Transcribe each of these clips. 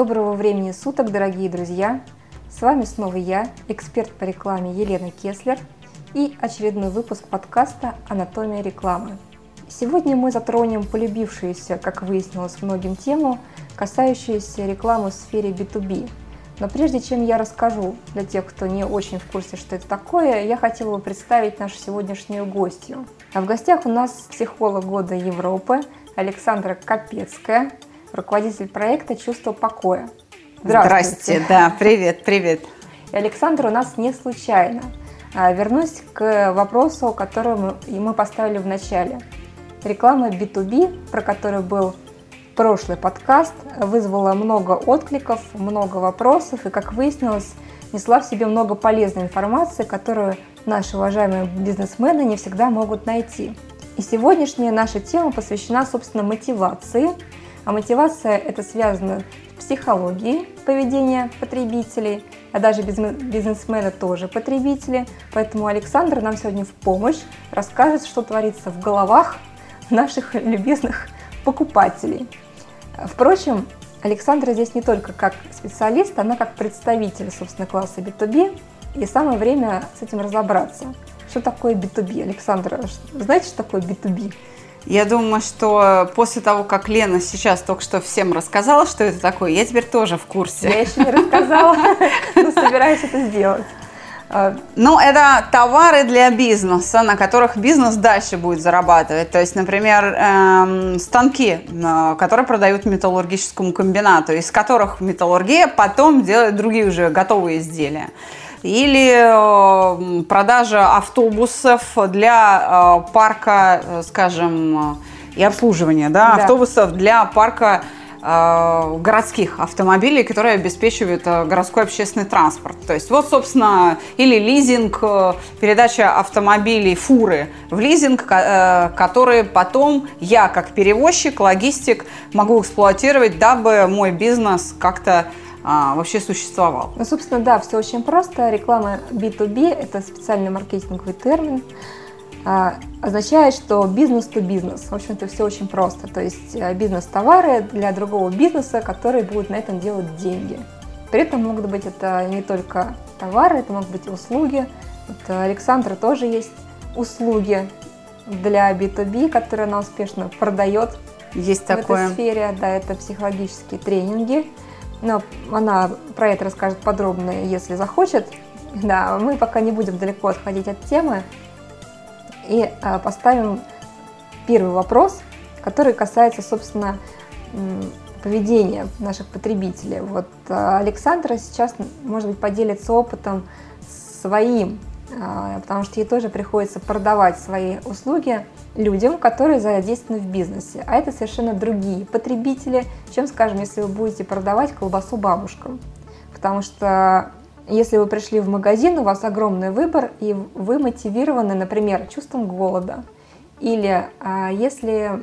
Доброго времени суток, дорогие друзья! С вами снова я, эксперт по рекламе Елена Кеслер и очередной выпуск подкаста «Анатомия рекламы». Сегодня мы затронем полюбившуюся, как выяснилось многим, тему, касающуюся рекламы в сфере B2B. Но прежде чем я расскажу для тех, кто не очень в курсе, что это такое, я хотела бы представить нашу сегодняшнюю гостью. А в гостях у нас психолог года Европы Александра Капецкая, руководитель проекта «Чувство покоя». Здравствуйте. Здравствуйте, да, привет, привет. И Александр у нас не случайно. А, вернусь к вопросу, который мы поставили в начале. Реклама B2B, про которую был прошлый подкаст, вызвала много откликов, много вопросов и, как выяснилось, несла в себе много полезной информации, которую наши уважаемые бизнесмены не всегда могут найти. И сегодняшняя наша тема посвящена, собственно, мотивации. А мотивация это связано с психологией поведения потребителей, а даже бизнесмены тоже потребители. Поэтому Александр нам сегодня в помощь расскажет, что творится в головах наших любезных покупателей. Впрочем, Александра здесь не только как специалист, она как представитель, собственно, класса B2B, и самое время с этим разобраться. Что такое B2B? Александра, знаете, что такое B2B? Я думаю, что после того, как Лена сейчас только что всем рассказала, что это такое, я теперь тоже в курсе. Я еще не рассказала, но собираюсь это сделать. А, ну, это товары для бизнеса, на которых бизнес дальше будет зарабатывать. То есть, например, эм, станки, э, которые продают металлургическому комбинату, из которых металлургия потом делает другие уже готовые изделия. Или э, продажа автобусов для э, парка, э, скажем, и обслуживания, да, да. автобусов для парка городских автомобилей, которые обеспечивают городской общественный транспорт. То есть вот, собственно, или лизинг, передача автомобилей, фуры в лизинг, которые потом я, как перевозчик, логистик, могу эксплуатировать, дабы мой бизнес как-то а, вообще существовал. Ну, собственно, да, все очень просто. Реклама B2B – это специальный маркетинговый термин. А, означает, что бизнес то бизнес. В общем-то, все очень просто. То есть э, бизнес-товары для другого бизнеса, который будет на этом делать деньги. При этом могут быть это не только товары, это могут быть услуги. Вот Александра тоже есть услуги для B2B, которые она успешно продает есть в такое. этой сфере. Да, это психологические тренинги. Но она про это расскажет подробно, если захочет. Да, мы пока не будем далеко отходить от темы и а, поставим первый вопрос, который касается, собственно, поведения наших потребителей. Вот а, Александра сейчас, может быть, поделится опытом своим, а, потому что ей тоже приходится продавать свои услуги людям, которые задействованы в бизнесе. А это совершенно другие потребители, чем, скажем, если вы будете продавать колбасу бабушкам. Потому что если вы пришли в магазин, у вас огромный выбор, и вы мотивированы, например, чувством голода. Или а, если,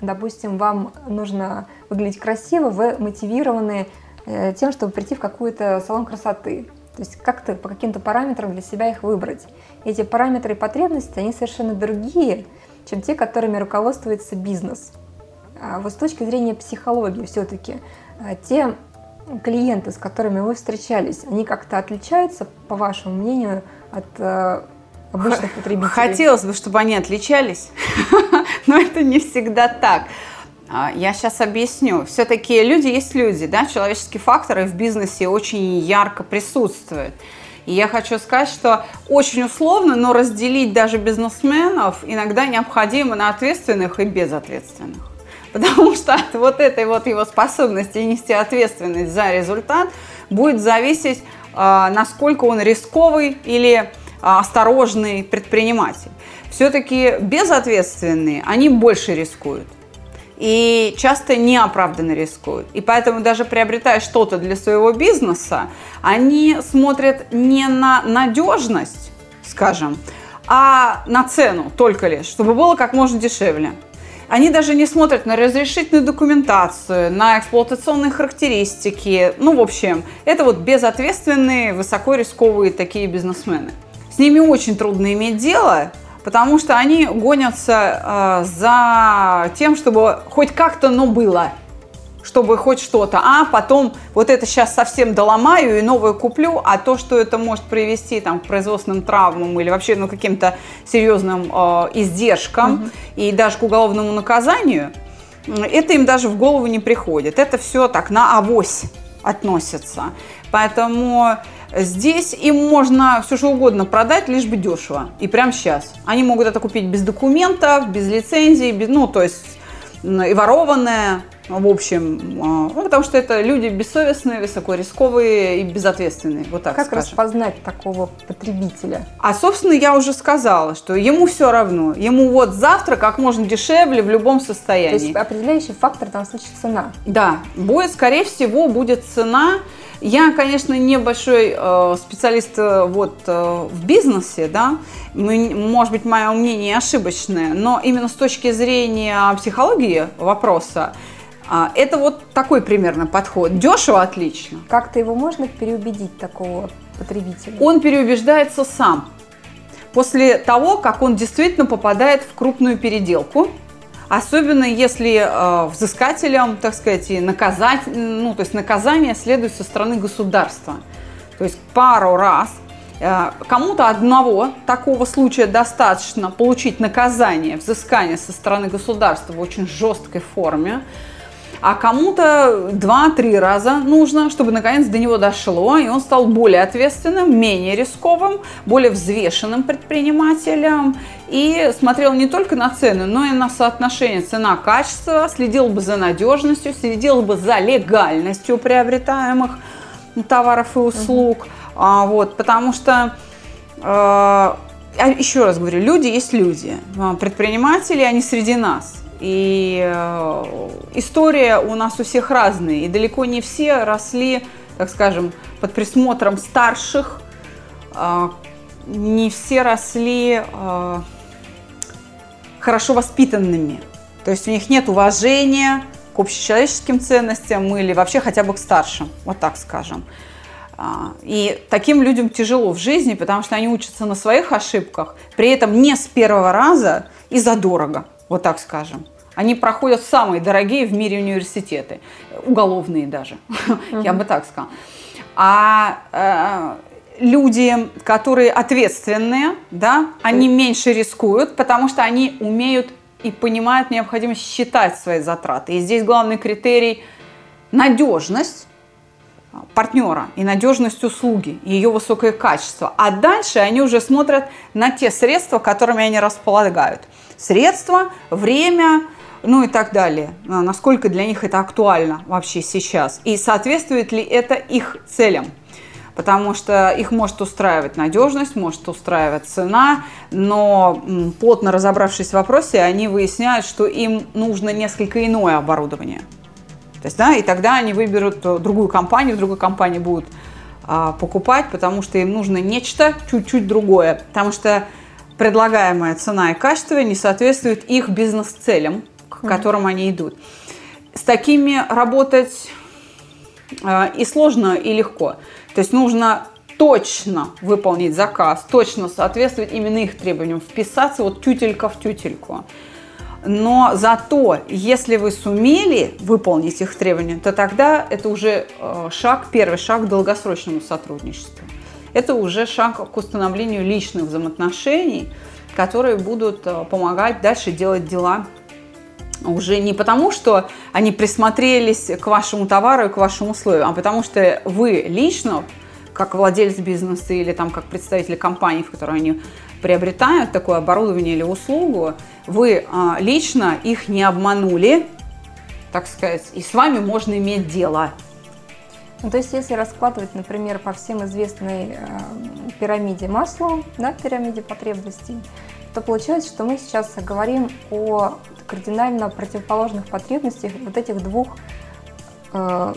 допустим, вам нужно выглядеть красиво, вы мотивированы э, тем, чтобы прийти в какой-то салон красоты. То есть как-то по каким-то параметрам для себя их выбрать. Эти параметры и потребности, они совершенно другие, чем те, которыми руководствуется бизнес. А вот с точки зрения психологии все-таки, а, те клиенты, с которыми вы встречались, они как-то отличаются, по вашему мнению, от э, обычных потребителей? Хотелось бы, чтобы они отличались, но это не всегда так. А, я сейчас объясню. Все-таки люди есть люди, да, человеческие факторы в бизнесе очень ярко присутствуют. И я хочу сказать, что очень условно, но разделить даже бизнесменов иногда необходимо на ответственных и безответственных. Потому что от вот этой вот его способности нести ответственность за результат будет зависеть, а, насколько он рисковый или а, осторожный предприниматель. Все-таки безответственные, они больше рискуют и часто неоправданно рискуют. И поэтому даже приобретая что-то для своего бизнеса, они смотрят не на надежность, скажем, а на цену только лишь, чтобы было как можно дешевле. Они даже не смотрят на разрешительную документацию, на эксплуатационные характеристики. Ну, в общем, это вот безответственные, высоко рисковые такие бизнесмены. С ними очень трудно иметь дело, потому что они гонятся э, за тем, чтобы хоть как-то, но было чтобы хоть что-то, а потом вот это сейчас совсем доломаю и новое куплю, а то, что это может привести там, к производственным травмам или вообще ну, каким-то серьезным э, издержкам угу. и даже к уголовному наказанию, это им даже в голову не приходит. Это все так на авось относится. Поэтому здесь им можно все что угодно продать, лишь бы дешево. И прямо сейчас. Они могут это купить без документов, без лицензии, без, ну, то есть и ворованное, в общем, а, ну, потому что это люди бессовестные, высокорисковые и безответственные, вот так Как скажем. распознать такого потребителя? А, собственно, я уже сказала, что ему все равно. Ему вот завтра как можно дешевле в любом состоянии. То есть определяющий фактор в данном случае цена? Да, будет, скорее всего, будет цена. Я, конечно, небольшой э, специалист э, вот, э, в бизнесе, да, может быть, мое мнение ошибочное, но именно с точки зрения психологии вопроса, а, это вот такой примерно подход. Дешево, отлично. Как-то его можно переубедить, такого потребителя? Он переубеждается сам. После того, как он действительно попадает в крупную переделку, особенно если э, взыскателям, так сказать, и наказать, ну, то есть наказание следует со стороны государства. То есть пару раз э, кому-то одного такого случая достаточно получить наказание, взыскание со стороны государства в очень жесткой форме, а кому-то 2-3 раза нужно, чтобы наконец до него дошло, и он стал более ответственным, менее рисковым, более взвешенным предпринимателем и смотрел не только на цены, но и на соотношение цена-качество, следил бы за надежностью, следил бы за легальностью приобретаемых товаров и услуг. А, вот, потому что э, еще раз говорю, люди есть люди. Предприниматели, они среди нас. И э, история у нас у всех разная. И далеко не все росли, так скажем, под присмотром старших. Э, не все росли э, хорошо воспитанными. То есть у них нет уважения к общечеловеческим ценностям или вообще хотя бы к старшим, вот так скажем. И таким людям тяжело в жизни, потому что они учатся на своих ошибках, при этом не с первого раза и задорого, вот так скажем. Они проходят самые дорогие в мире университеты, уголовные даже, я бы так сказала. А э, люди, которые ответственные, да, они меньше рискуют, потому что они умеют и понимают необходимость считать свои затраты. И здесь главный критерий надежность партнера и надежность услуги, и ее высокое качество. А дальше они уже смотрят на те средства, которыми они располагают. Средства, время, ну и так далее. А насколько для них это актуально вообще сейчас. И соответствует ли это их целям. Потому что их может устраивать надежность, может устраивать цена, но плотно разобравшись в вопросе, они выясняют, что им нужно несколько иное оборудование. То есть, да, и тогда они выберут другую компанию, в другой компании будут а, покупать, потому что им нужно нечто чуть-чуть другое. Потому что предлагаемая цена и качество не соответствуют их бизнес-целям к которым они идут. С такими работать э, и сложно, и легко. То есть нужно точно выполнить заказ, точно соответствовать именно их требованиям, вписаться вот тютелька в тютельку. Но зато, если вы сумели выполнить их требования, то тогда это уже э, шаг, первый шаг к долгосрочному сотрудничеству. Это уже шаг к установлению личных взаимоотношений, которые будут э, помогать дальше делать дела уже не потому, что они присмотрелись к вашему товару и к вашим условиям, а потому что вы лично, как владелец бизнеса или там как представитель компании, в которой они приобретают такое оборудование или услугу, вы а, лично их не обманули, так сказать, и с вами можно иметь дело. Ну, то есть, если раскладывать, например, по всем известной э, пирамиде масла, да, пирамиде потребностей, то получается, что мы сейчас говорим о кардинально противоположных потребностях вот этих двух э,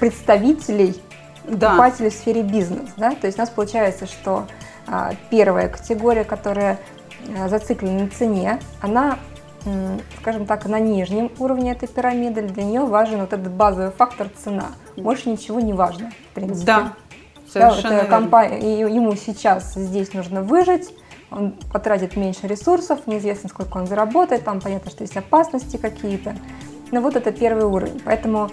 представителей да. покупателей в сфере бизнес. Да? То есть у нас получается, что э, первая категория, которая э, зациклена на цене, она, э, скажем так, на нижнем уровне этой пирамиды. Для нее важен вот этот базовый фактор цена. Больше ничего не важно, в принципе. Да, совершенно да, вот, компания, ему сейчас здесь нужно выжить, он потратит меньше ресурсов, неизвестно, сколько он заработает, там понятно, что есть опасности какие-то. Но вот это первый уровень. Поэтому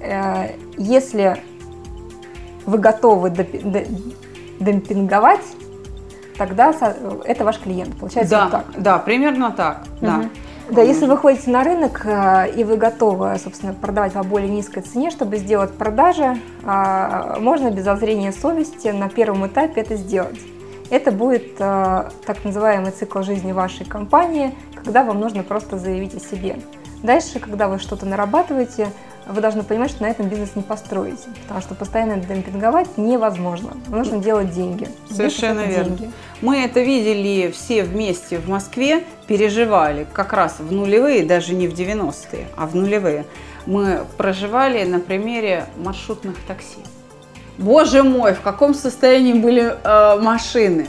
э, если вы готовы демпинговать, тогда это ваш клиент. Получается да, вот так. Да, примерно так. Угу. Да. Да, если вы ходите на рынок э, и вы готовы, собственно, продавать по более низкой цене, чтобы сделать продажи, э, можно без зазрения совести на первом этапе это сделать. Это будет э, так называемый цикл жизни вашей компании, когда вам нужно просто заявить о себе. Дальше, когда вы что-то нарабатываете, вы должны понимать, что на этом бизнес не построите, потому что постоянно демпинговать невозможно. Нужно делать деньги. Совершенно верно. Деньги. Мы это видели все вместе в Москве, переживали как раз в нулевые, даже не в 90-е, а в нулевые. Мы проживали на примере маршрутных такси. Боже мой, в каком состоянии были э, машины,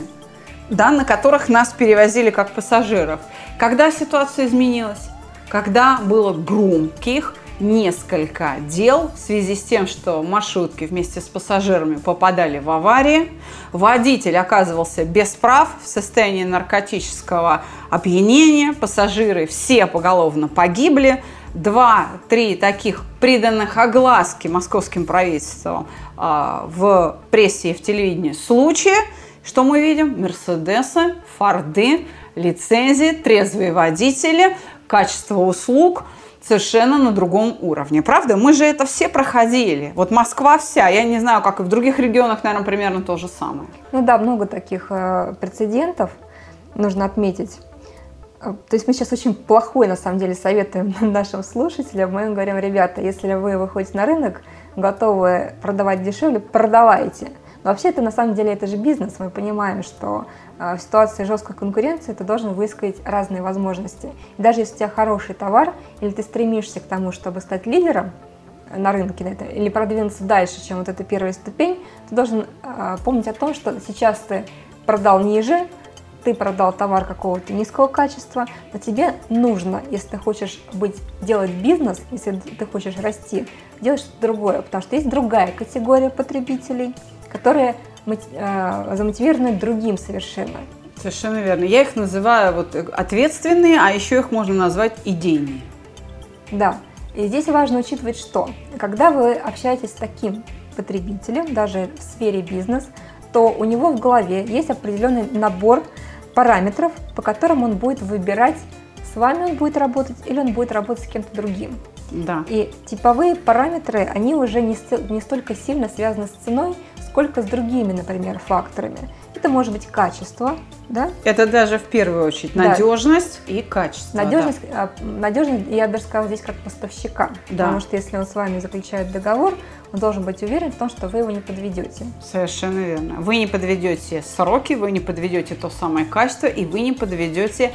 да, на которых нас перевозили как пассажиров. Когда ситуация изменилась? Когда было громких несколько дел в связи с тем, что маршрутки вместе с пассажирами попадали в аварии. Водитель оказывался без прав, в состоянии наркотического опьянения. Пассажиры все поголовно погибли. Два-три таких приданных огласки московским правительством э, в прессе и в телевидении случая. Что мы видим? Мерседесы, Форды, лицензии, трезвые водители, качество услуг – совершенно на другом уровне. Правда? Мы же это все проходили. Вот Москва вся. Я не знаю, как и в других регионах, наверное, примерно то же самое. Ну да, много таких э, прецедентов нужно отметить. Э, то есть мы сейчас очень плохой, на самом деле, советуем нашим слушателям. Мы им говорим, ребята, если вы выходите на рынок, готовы продавать дешевле, продавайте. Но вообще это на самом деле это же бизнес. Мы понимаем, что э, в ситуации жесткой конкуренции ты должен выискать разные возможности. И даже если у тебя хороший товар, или ты стремишься к тому, чтобы стать лидером на рынке, или продвинуться дальше, чем вот эта первая ступень, ты должен э, помнить о том, что сейчас ты продал ниже, ты продал товар какого-то низкого качества, но тебе нужно, если ты хочешь быть, делать бизнес, если ты хочешь расти, делать что-то другое, потому что есть другая категория потребителей, которые э, замотивированы другим совершенно. Совершенно верно. Я их называю вот ответственные, а еще их можно назвать идейные. Да. И здесь важно учитывать, что когда вы общаетесь с таким потребителем, даже в сфере бизнес, то у него в голове есть определенный набор параметров, по которым он будет выбирать, с вами он будет работать или он будет работать с кем-то другим. Да. И типовые параметры, они уже не, не столько сильно связаны с ценой, сколько с другими, например, факторами. Это может быть качество, да? Это даже в первую очередь надежность да. и качество. Надежность, да. надежность, я даже сказала здесь как поставщика, да. потому что если он с вами заключает договор, он должен быть уверен в том, что вы его не подведете. Совершенно верно. Вы не подведете сроки, вы не подведете то самое качество, и вы не подведете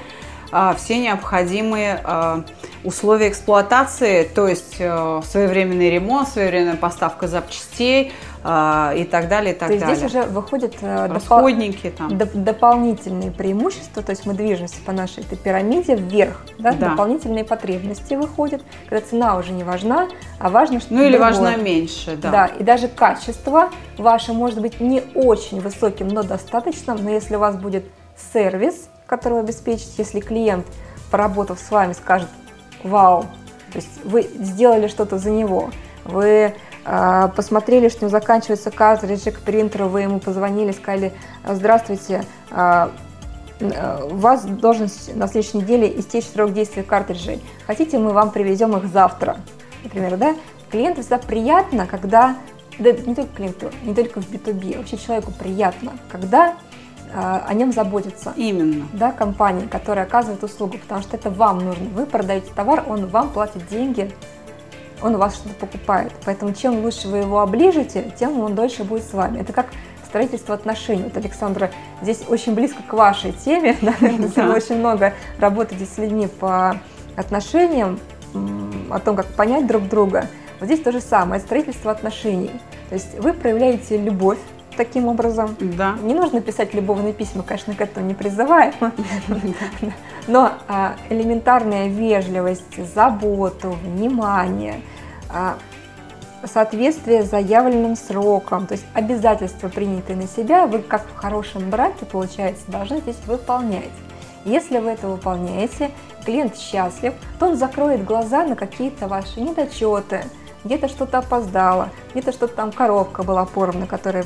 все необходимые а, условия эксплуатации, то есть а, своевременный ремонт, своевременная поставка запчастей, а, и так далее, и так то далее. Здесь уже выходят э, Расходники, допол- там. Доп- дополнительные преимущества, то есть мы движемся по нашей этой пирамиде вверх, да? Да. дополнительные потребности выходят, когда цена уже не важна, а важно, что Ну или другое. важна меньше, да. Да, и даже качество ваше может быть не очень высоким, но достаточным, но если у вас будет сервис, который вы обеспечите, если клиент, поработав с вами, скажет, вау, то есть вы сделали что-то за него, вы а, посмотрели, что у него заканчивается картриджи к принтеру, вы ему позвонили, сказали, здравствуйте, а, у вас должен на следующей неделе истечь срок действия картриджей. Хотите, мы вам привезем их завтра, например, да? Клиенту всегда приятно, когда, да не только клиенту, не только в B2B, вообще человеку приятно, когда о нем заботится. Именно. Да, компания, которая оказывает услугу, потому что это вам нужно. Вы продаете товар, он вам платит деньги, он у вас что-то покупает. Поэтому чем лучше вы его оближете, тем он дольше будет с вами. Это как строительство отношений. Вот, Александра, здесь очень близко к вашей теме. Да. Вы очень много работаете с людьми по отношениям, о том, как понять друг друга. Вот здесь то же самое, строительство отношений. То есть вы проявляете любовь таким образом. Да. Не нужно писать любовные письма, конечно, к этому не призываем. Но а, элементарная вежливость, заботу, внимание, а, соответствие заявленным срокам, то есть обязательства, принятые на себя, вы как в хорошем браке, получается, должны здесь выполнять. Если вы это выполняете, клиент счастлив, то он закроет глаза на какие-то ваши недочеты, где-то что-то опоздало, где-то что-то там коробка была порвана, которая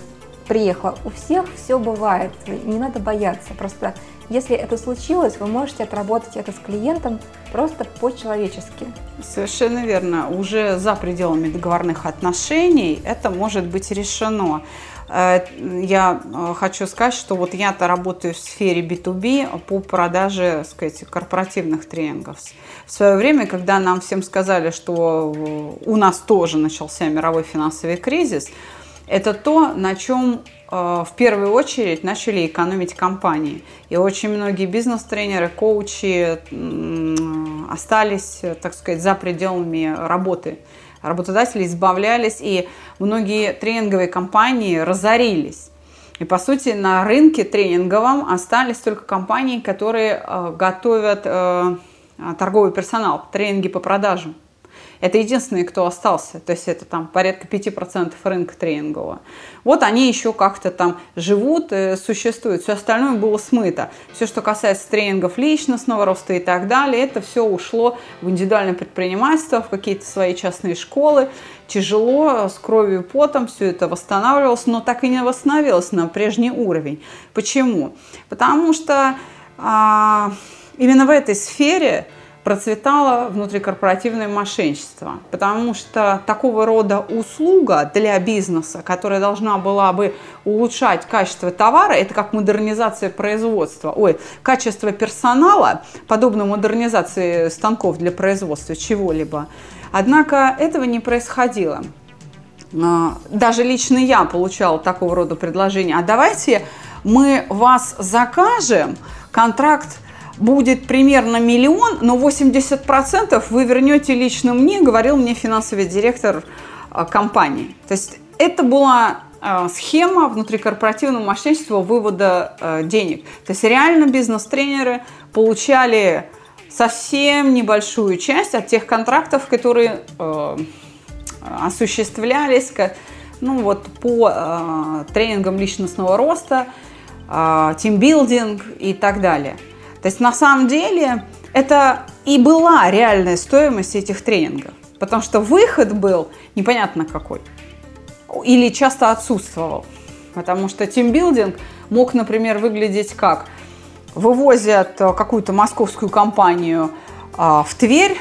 приехала. У всех все бывает, не надо бояться. Просто если это случилось, вы можете отработать это с клиентом просто по-человечески. Совершенно верно. Уже за пределами договорных отношений это может быть решено. Э, я э, хочу сказать, что вот я-то работаю в сфере B2B по продаже, сказать, корпоративных тренингов. В свое время, когда нам всем сказали, что у нас тоже начался мировой финансовый кризис, это то, на чем э, в первую очередь начали экономить компании. И очень многие бизнес-тренеры, коучи остались, так сказать, за пределами работы. Работодатели избавлялись, и многие тренинговые компании разорились. И, по сути, на рынке тренинговом остались только компании, которые э, готовят э, торговый персонал, тренинги по продажам. Это единственные, кто остался. То есть это там порядка 5% рынка тренингового. Вот они еще как-то там живут, э, существуют. Все остальное было смыто. Все, что касается тренингов личностного роста и так далее, это все ушло в индивидуальное предпринимательство, в какие-то свои частные школы. Тяжело, с кровью и потом все это восстанавливалось, но так и не восстановилось на прежний уровень. Почему? Потому что а, именно в этой сфере процветало внутрикорпоративное мошенничество, потому что такого рода услуга для бизнеса, которая должна была бы улучшать качество товара, это как модернизация производства, ой, качество персонала, подобно модернизации станков для производства чего-либо. Однако этого не происходило. А, даже лично я получала такого рода предложения. А давайте мы вас закажем, контракт будет примерно миллион, но 80% вы вернете лично мне, говорил мне финансовый директор а, компании. То есть это была а, схема внутрикорпоративного мошенничества вывода а, денег. То есть реально бизнес-тренеры получали совсем небольшую часть от тех контрактов, которые осуществлялись ну, вот, по тренингам личностного роста, тимбилдинг и так далее. То есть на самом деле это и была реальная стоимость этих тренингов. Потому что выход был непонятно какой. Или часто отсутствовал. Потому что тимбилдинг мог, например, выглядеть как вывозят какую-то московскую компанию а, в Тверь,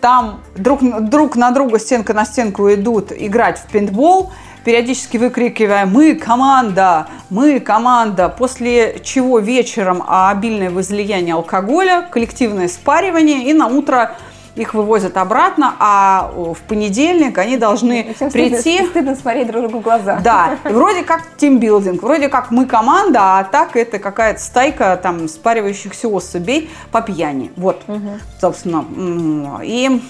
там друг, друг на друга стенка на стенку идут играть в пейнтбол, периодически выкрикивая «Мы команда! Мы команда!», после чего вечером обильное возлияние алкоголя, коллективное спаривание, и на утро их вывозят обратно, а в понедельник они должны Всем прийти... Стыдно, стыдно смотреть друг другу в глаза. Да, вроде как тимбилдинг, вроде как мы команда, а так это какая-то стайка там спаривающихся особей по пьяни. Вот, угу. собственно. И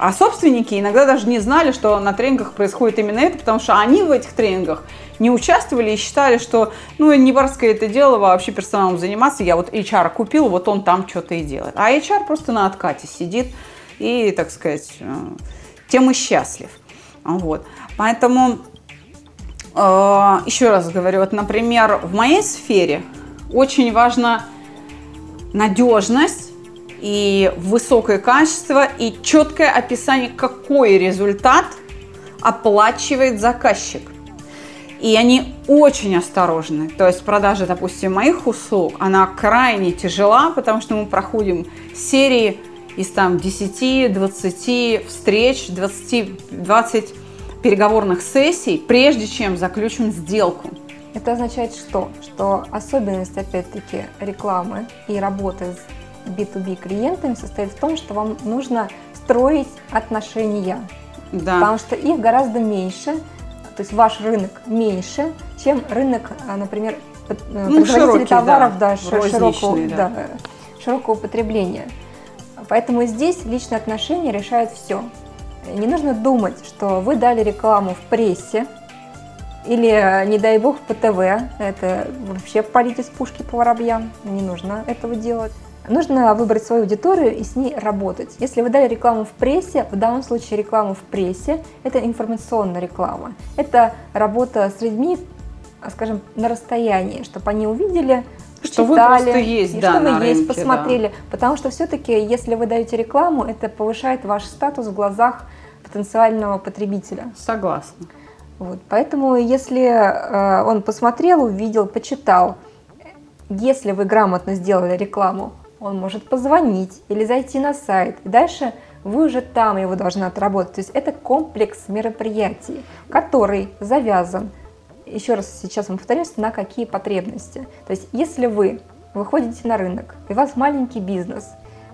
а собственники иногда даже не знали, что на тренингах происходит именно это, потому что они в этих тренингах не участвовали и считали, что ну не барское это дело вообще персоналом заниматься. Я вот HR купил, вот он там что-то и делает. А HR просто на откате сидит и, так сказать, э, тем и счастлив. Вот. Поэтому, э, еще раз говорю, вот, например, в моей сфере очень важна надежность и высокое качество, и четкое описание, какой результат оплачивает заказчик. И они очень осторожны. То есть продажа, допустим, моих услуг, она крайне тяжела, потому что мы проходим серии из там 10-20 встреч, 20, 20 переговорных сессий, прежде чем заключим сделку. Это означает что? Что особенность, опять-таки, рекламы и работы с B2B клиентами состоит в том, что вам нужно строить отношения. Да. Потому что их гораздо меньше, то есть ваш рынок меньше, чем рынок, а, например, э, ну, производителей товаров да, да, широкого, да. Да, широкого употребления. Поэтому здесь личные отношения решают все. Не нужно думать, что вы дали рекламу в прессе или, не дай бог, в ПТВ. Это вообще полить из пушки по воробьям. Не нужно этого делать. Нужно выбрать свою аудиторию и с ней работать. Если вы дали рекламу в прессе, в данном случае рекламу в прессе, это информационная реклама. Это работа с людьми, скажем, на расстоянии, чтобы они увидели, что вы просто есть, и да, что вы на есть, рынке, посмотрели. да. Потому что все-таки, если вы даете рекламу, это повышает ваш статус в глазах потенциального потребителя. Согласна. Вот. Поэтому, если э, он посмотрел, увидел, почитал, если вы грамотно сделали рекламу, он может позвонить или зайти на сайт. И дальше вы уже там его должны отработать. То есть это комплекс мероприятий, который завязан, еще раз сейчас вам повторюсь, на какие потребности. То есть если вы выходите на рынок, и у вас маленький бизнес,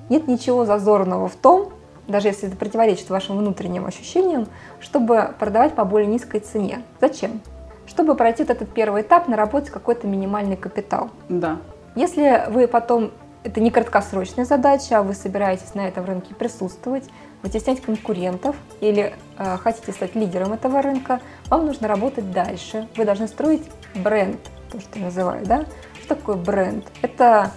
нет ничего зазорного в том, даже если это противоречит вашим внутренним ощущениям, чтобы продавать по более низкой цене. Зачем? Чтобы пройти вот этот первый этап, наработать какой-то минимальный капитал. Да. Если вы потом, это не краткосрочная задача, а вы собираетесь на этом рынке присутствовать, вытеснять конкурентов или э, хотите стать лидером этого рынка, вам нужно работать дальше. Вы должны строить бренд, то, что называют, да? Что такое бренд? Это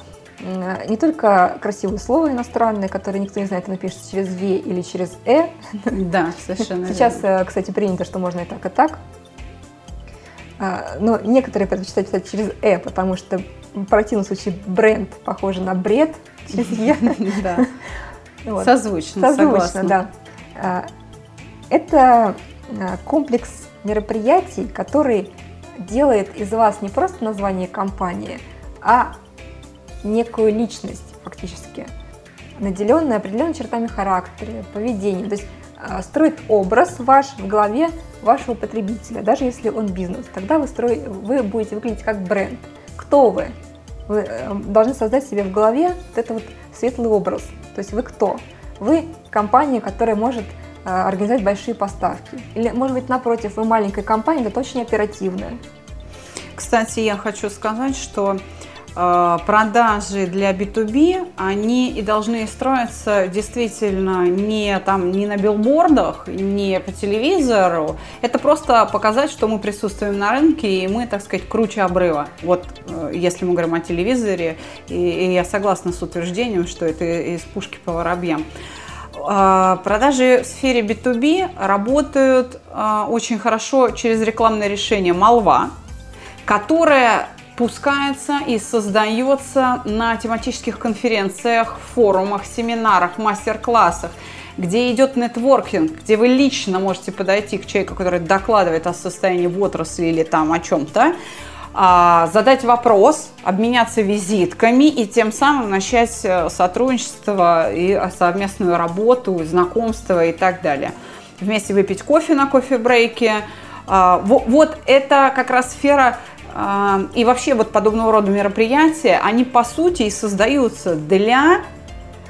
не только красивые слова иностранные, которые никто не знает, это напишется через В или через Э. Да, совершенно Сейчас, верно. кстати, принято, что можно и так, и так. А, но некоторые предпочитают писать через «э», потому что в противном случае бренд похоже на бред через «е». Да. Вот. Созвучно, Созвучно, согласна. да. А, Это а, комплекс мероприятий, который делает из вас не просто название компании, а некую личность фактически, наделенную определенными чертами характера, поведения. То есть а, строит образ ваш в голове вашего потребителя, даже если он бизнес. Тогда вы, строй, вы будете выглядеть как бренд. Кто вы? Вы э, должны создать себе в голове вот этот вот светлый образ. То есть вы кто? Вы компания, которая может э, организовать большие поставки. Или, может быть, напротив, вы маленькая компания, но очень оперативная. Кстати, я хочу сказать, что продажи для B2B, они и должны строиться действительно не, там, не на билбордах, не по телевизору. Это просто показать, что мы присутствуем на рынке, и мы, так сказать, круче обрыва. Вот э, если мы говорим о телевизоре, и, и я согласна с утверждением, что это из пушки по воробьям. Э, Продажи в сфере B2B работают э, очень хорошо через рекламное решение «Молва», которая пускается и создается на тематических конференциях, форумах, семинарах, мастер-классах, где идет нетворкинг, где вы лично можете подойти к человеку, который докладывает о состоянии в отрасли или там о чем-то, а, задать вопрос, обменяться визитками и тем самым начать э, сотрудничество и совместную работу, знакомство и так далее. Вместе выпить кофе на кофе-брейке. А, Вот это как раз сфера и вообще вот подобного рода мероприятия, они по сути и создаются для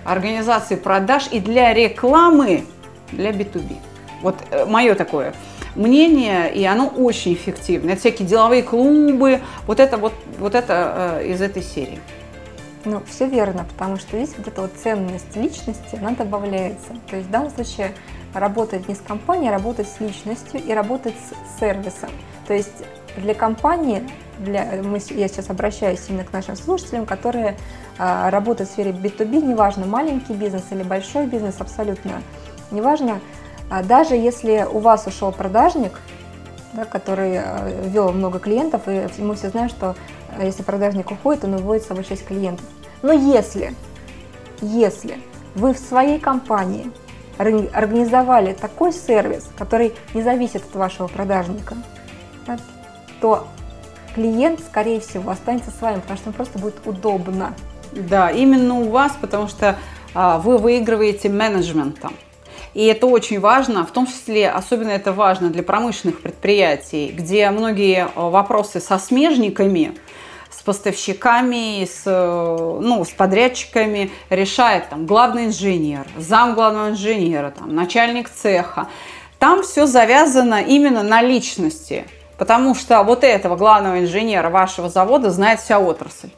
организации продаж и для рекламы для B2B. Вот э, мое такое мнение, и оно очень эффективно. Это всякие деловые клубы, вот это вот, вот это э, из этой серии. Ну, все верно, потому что здесь вот эта вот ценность личности, она добавляется. То есть в данном случае работать не с компанией, а работать с личностью и работать с сервисом. То есть для компании, для, мы, я сейчас обращаюсь именно к нашим слушателям, которые а, работают в сфере B2B, неважно, маленький бизнес или большой бизнес, абсолютно неважно, а, даже если у вас ушел продажник, да, который а, вел много клиентов, и мы все знаем, что а, если продажник уходит, он уводит с собой 6 клиентов. Но если, если вы в своей компании организовали такой сервис, который не зависит от вашего продажника, да, то клиент, скорее всего, останется с вами, потому что ему просто будет удобно. Да, именно у вас, потому что а, вы выигрываете менеджментом. И это очень важно, в том числе, особенно это важно для промышленных предприятий, где многие вопросы со смежниками, с поставщиками, с, ну, с подрядчиками решает там, главный инженер, зам главного инженера, там, начальник цеха. Там все завязано именно на личности, потому что вот этого главного инженера вашего завода знает вся отрасль.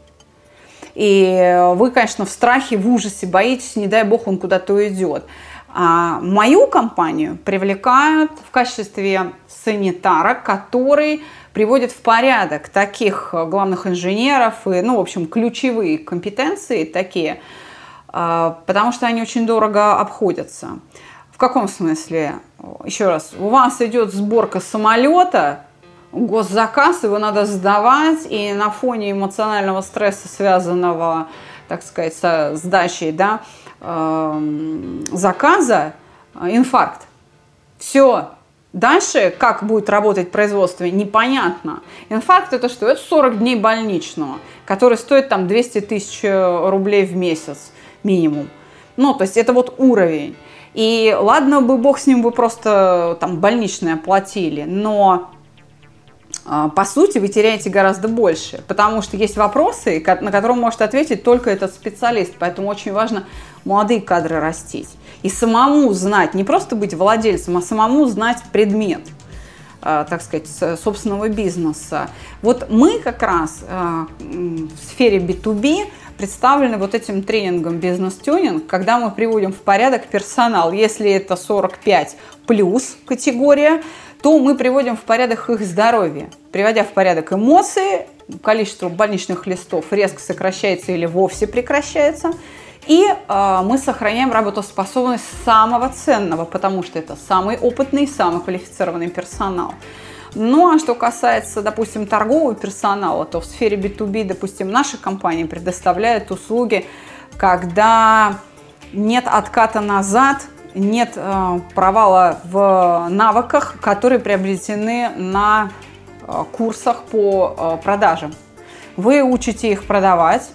И вы, конечно, в страхе, в ужасе боитесь, не дай бог он куда-то уйдет. А мою компанию привлекают в качестве санитара, который приводит в порядок таких главных инженеров и, ну, в общем, ключевые компетенции такие, а, потому что они очень дорого обходятся. В каком смысле? Еще раз, у вас идет сборка самолета, госзаказ, его надо сдавать, и на фоне эмоционального стресса, связанного, так сказать, со сдачей да, э, заказа, инфаркт. Все. Дальше, как будет работать производство, непонятно. Инфаркт это что? Это 40 дней больничного, который стоит там 200 тысяч рублей в месяц минимум. Ну, то есть это вот уровень. И ладно бы бог с ним, вы просто там больничное платили, но по сути, вы теряете гораздо больше, потому что есть вопросы, на которые может ответить только этот специалист. Поэтому очень важно молодые кадры растить. И самому знать, не просто быть владельцем, а самому знать предмет а, так сказать, собственного бизнеса. Вот мы как раз а, в сфере B2B представлены вот этим тренингом бизнес-тюнинг, когда мы приводим в порядок персонал. Если это 45 плюс категория, то мы приводим в порядок их здоровье. Приводя в порядок эмоции, количество больничных листов резко сокращается или вовсе прекращается. И э, мы сохраняем работоспособность самого ценного, потому что это самый опытный, самый квалифицированный персонал. Ну а что касается, допустим, торгового персонала, то в сфере B2B, допустим, наша компания предоставляет услуги, когда нет отката назад, нет э, провала в навыках, которые приобретены на э, курсах по э, продажам. Вы учите их продавать,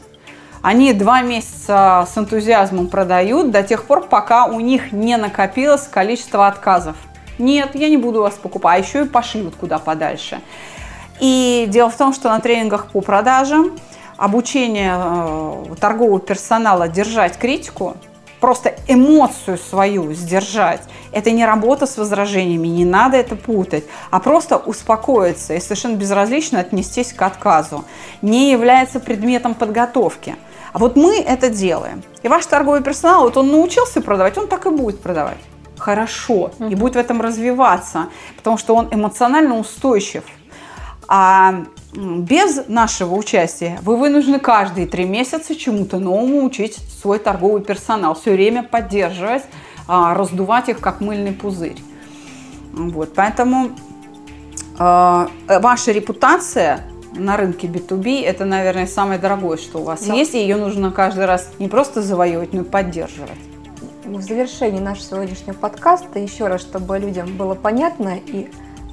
они два месяца с энтузиазмом продают до тех пор, пока у них не накопилось количество отказов. Нет, я не буду вас покупать, а еще и пошлют куда подальше. И дело в том, что на тренингах по продажам обучение торгового персонала держать критику, просто эмоцию свою сдержать, это не работа с возражениями, не надо это путать, а просто успокоиться и совершенно безразлично отнестись к отказу, не является предметом подготовки. А вот мы это делаем. И ваш торговый персонал, вот он научился продавать, он так и будет продавать хорошо и будет в этом развиваться, потому что он эмоционально устойчив. А без нашего участия вы вынуждены каждые три месяца чему-то новому учить свой торговый персонал, все время поддерживать, а, раздувать их как мыльный пузырь. Вот, поэтому э, ваша репутация на рынке B2B это, наверное, самое дорогое, что у вас да. есть, и ее нужно каждый раз не просто завоевывать, но и поддерживать в завершении нашего сегодняшнего подкаста, еще раз, чтобы людям было понятно, и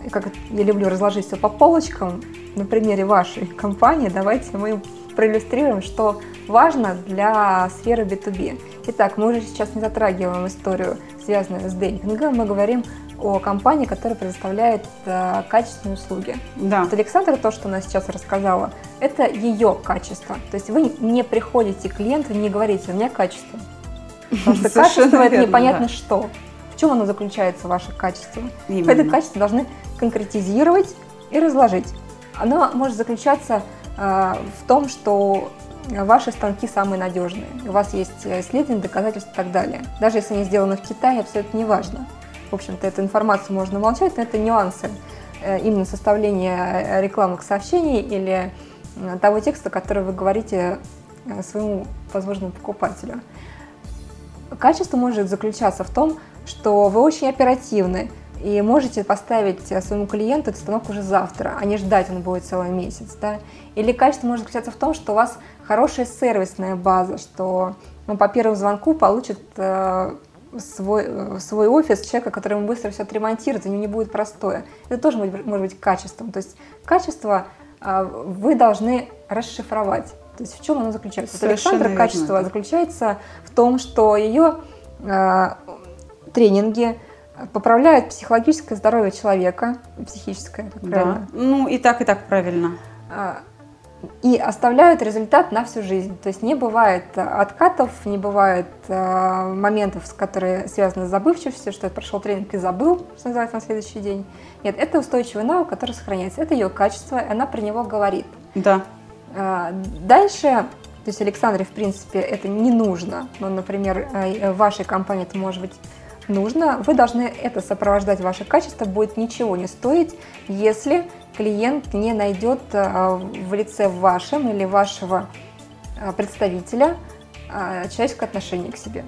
как я люблю разложить все по полочкам, на примере вашей компании, давайте мы проиллюстрируем, что важно для сферы B2B. Итак, мы уже сейчас не затрагиваем историю, связанную с демпингом, мы говорим о компании, которая предоставляет э, качественные услуги. Да. Вот Александра, то, что она сейчас рассказала, это ее качество. То есть вы не приходите к клиенту, не говорите, у меня качество. Потому что качество это непонятно что. В чем оно заключается, ваше качество? Это качество должны конкретизировать и разложить. Оно может заключаться э, в том, что ваши станки самые надежные. У вас есть исследования, доказательства и так далее. Даже если они сделаны в Китае, абсолютно не важно. В общем-то, эту информацию можно молчать, но это нюансы э, именно составления э, рекламных сообщений или э, того текста, который вы говорите своему возможному покупателю. Качество может заключаться в том, что вы очень оперативны и можете поставить своему клиенту этот станок уже завтра, а не ждать он будет целый месяц. Да? Или качество может заключаться в том, что у вас хорошая сервисная база, что он по первому звонку получит э, свой, э, свой офис человека, который ему быстро все отремонтирует, у него не будет простое. Это тоже может, может быть качеством. То есть качество э, вы должны расшифровать. То есть в чем оно заключается? Совершенно Александра качество верно. заключается в том, что ее э, тренинги поправляют психологическое здоровье человека, психическое, так да. Ну и так, и так правильно. А, и оставляют результат на всю жизнь. То есть не бывает откатов, не бывает э, моментов, которые связаны с забывчивостью, что я прошел тренинг и забыл, что называется, на следующий день. Нет, это устойчивый навык, который сохраняется. Это ее качество, и она про него говорит. Да. А, дальше, то есть Александре, в принципе, это не нужно. Но, например, э, в вашей компании это может быть нужно, вы должны это сопровождать, ваше качество будет ничего не стоить, если клиент не найдет а, в лице вашем или вашего а, представителя а, человеческое отношение к себе.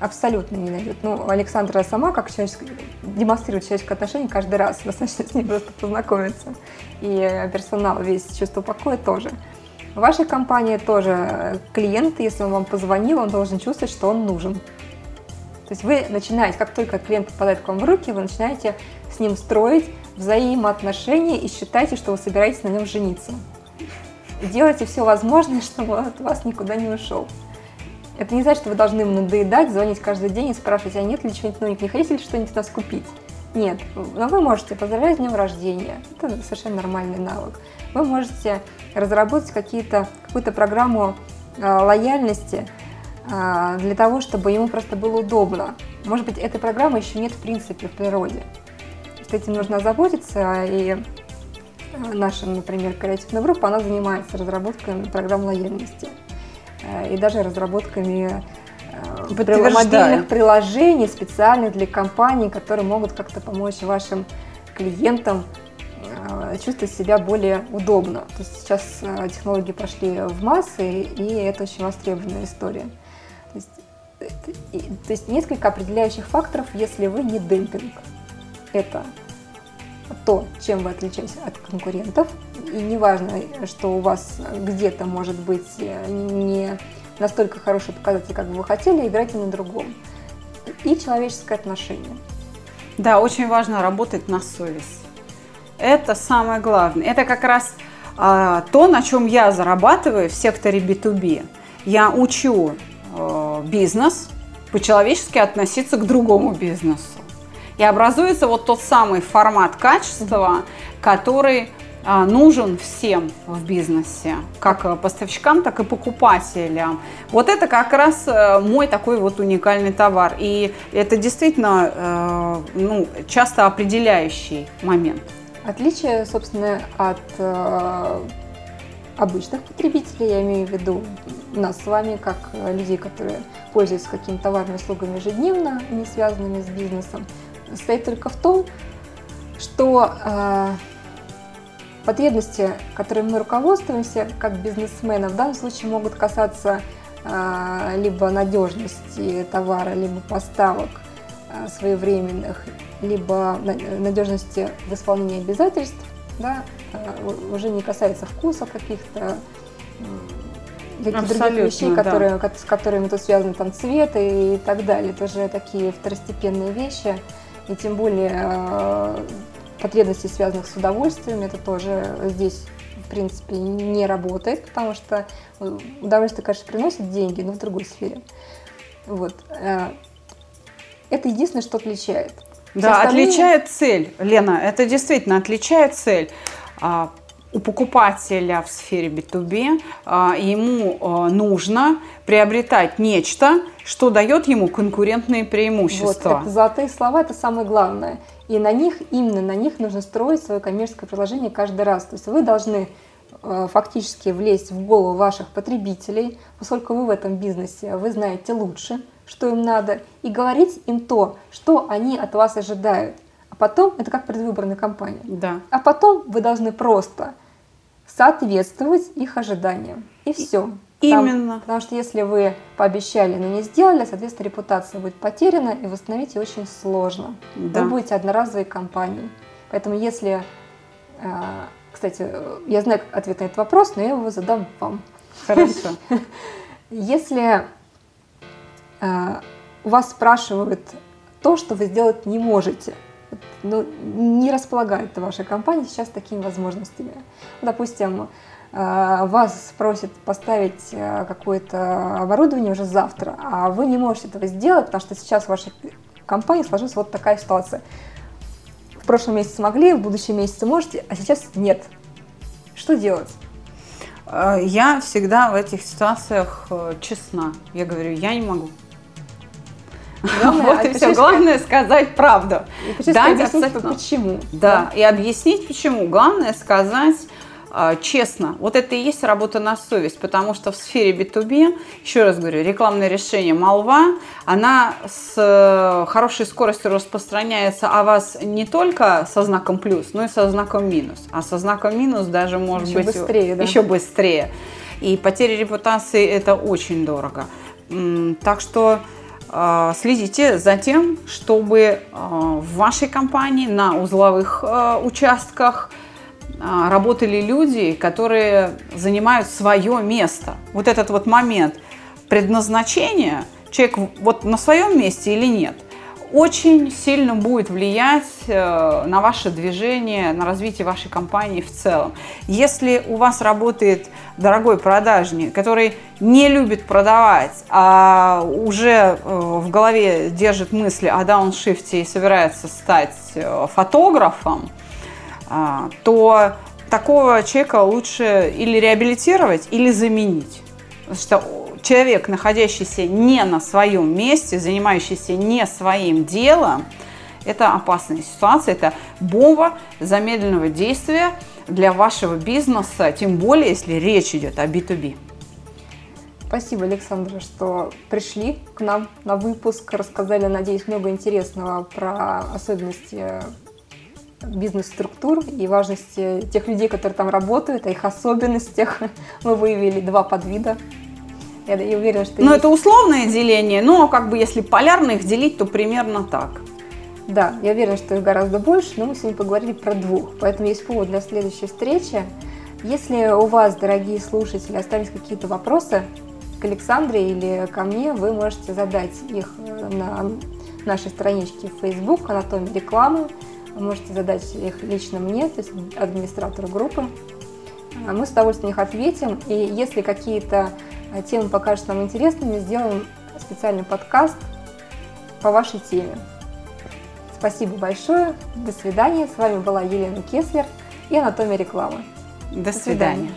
Абсолютно не найдет. Ну, Александра сама как человеческое, демонстрирует человеческое отношение каждый раз. Достаточно с ней просто познакомиться. И персонал весь чувство покоя тоже. В вашей компании тоже клиент, если он вам позвонил, он должен чувствовать, что он нужен. То есть вы начинаете, как только клиент попадает к вам в руки, вы начинаете с ним строить взаимоотношения и считайте, что вы собираетесь на нем жениться. И делайте все возможное, чтобы он от вас никуда не ушел. Это не значит, что вы должны ему надоедать, звонить каждый день и спрашивать, а нет ли чего-нибудь новенького, не хотите ли что-нибудь у нас купить? Нет, но вы можете поздравлять с днем рождения. Это совершенно нормальный навык. Вы можете разработать какие-то, какую-то программу э, лояльности для того, чтобы ему просто было удобно. Может быть, этой программы еще нет в принципе в природе. С этим нужно озаботиться, и наша, например, креативная группа, она занимается разработкой программ лояльности и даже разработками мобильных приложений специальных для компаний, которые могут как-то помочь вашим клиентам э, чувствовать себя более удобно. То есть сейчас э, технологии пошли в массы, и это очень востребованная история. То есть, несколько определяющих факторов, если вы не демпинг. Это то, чем вы отличаетесь от конкурентов. И неважно, что у вас где-то может быть э, не настолько хороший показатель, как бы вы хотели, играйте на другом. И человеческое отношение. Да, очень важно работать на совесть. Это самое главное. Это как раз а, то, на чем я зарабатываю в секторе B2B. Я учу э, бизнес по-человечески относиться к другому бизнесу. И образуется вот тот самый формат качества, который а, нужен всем в бизнесе, как э, поставщикам, так и покупателям. Вот это как раз э, мой такой вот уникальный товар. И это действительно э, ну, часто определяющий момент. Отличие, собственно, от обычных потребителей, я имею в виду нас с вами, как людей, которые пользуются какими-то товарными услугами ежедневно, не связанными с бизнесом, состоит только в том, что Потребности, которыми мы руководствуемся как бизнесмены, в данном случае могут касаться а, либо надежности товара, либо поставок а, своевременных, либо надежности в исполнении обязательств, да, а, уже не касается вкуса каких-то каких-то других вещей, которые, да. с которыми тут связаны там цвет и, и так далее. Это же такие второстепенные вещи. И тем более потребностей, связанных с удовольствием, это тоже здесь в принципе, не работает, потому что удовольствие, конечно, приносит деньги, но в другой сфере. Вот. Э, это единственное, что отличает. Да, остальные... отличает цель, Лена, это действительно отличает цель. А, у покупателя в сфере B2B а, ему а, нужно приобретать нечто, что дает ему конкурентные преимущества. Вот, это золотые слова, это самое главное. И на них, именно на них нужно строить свое коммерческое приложение каждый раз. То есть вы должны э, фактически влезть в голову ваших потребителей, поскольку вы в этом бизнесе, вы знаете лучше, что им надо, и говорить им то, что они от вас ожидают. А потом, это как предвыборная кампания. Да. А потом вы должны просто соответствовать их ожиданиям. И все. Именно. Потому что если вы пообещали, но не сделали, соответственно, репутация будет потеряна, и восстановить ее очень сложно. Да. Вы будете одноразовой компанией. Поэтому если... Э, кстати, я знаю ответ на этот вопрос, но я его задам вам. Хорошо. Если у вас спрашивают то, что вы сделать не можете, ну, не располагает ваша компания сейчас такими возможностями. Допустим, Э, вас просят поставить э, какое-то оборудование уже завтра, а вы не можете этого сделать, потому что сейчас в вашей компании сложилась вот такая ситуация. В прошлом месяце смогли, в будущем месяце можете, а сейчас нет. Что делать? Э, я всегда в этих ситуациях честна. Я говорю, я не могу. Главное, вот и все. Главное сказать правду. И да, объяснить, почему. Да, и объяснить почему. Главное сказать а, честно, вот это и есть работа на совесть, потому что в сфере B2B, еще раз говорю, рекламное решение молва, она с э, хорошей скоростью распространяется о вас не только со знаком плюс, но и со знаком минус. А со знаком минус даже может еще быть быстрее, да? еще быстрее. И потеря репутации это очень дорого. Так что следите за тем, чтобы а, в вашей компании на узловых участках а, работали люди, которые занимают свое место. Вот этот вот момент предназначения, человек вот на своем месте или нет, очень сильно будет влиять э, на ваше движение, на развитие вашей компании в целом. Если у вас работает дорогой продажник, который не любит продавать, а уже э, в голове держит мысли о дауншифте и собирается стать э, фотографом, то такого человека лучше или реабилитировать, или заменить. Потому что человек, находящийся не на своем месте, занимающийся не своим делом, это опасная ситуация, это бомба замедленного действия для вашего бизнеса, тем более, если речь идет о B2B. Спасибо, Александра, что пришли к нам на выпуск, рассказали, надеюсь, много интересного про особенности бизнес-структур и важности тех людей, которые там работают, о их особенностях. Мы выявили два подвида. Я, я уверена, что... Ну, есть... это условное деление, но как бы если полярно их делить, то примерно так. Да, я уверена, что их гораздо больше, но мы сегодня поговорили про двух. Поэтому есть повод для следующей встречи. Если у вас, дорогие слушатели, остались какие-то вопросы к Александре или ко мне, вы можете задать их на нашей страничке в Facebook «Анатомия рекламы». Вы можете задать их лично мне, то есть администратору группы. А мы с удовольствием их ответим. И если какие-то а, темы покажутся нам интересными, сделаем специальный подкаст по вашей теме. Спасибо большое. До свидания. С вами была Елена Кеслер и Анатомия рекламы. До, До свидания. свидания.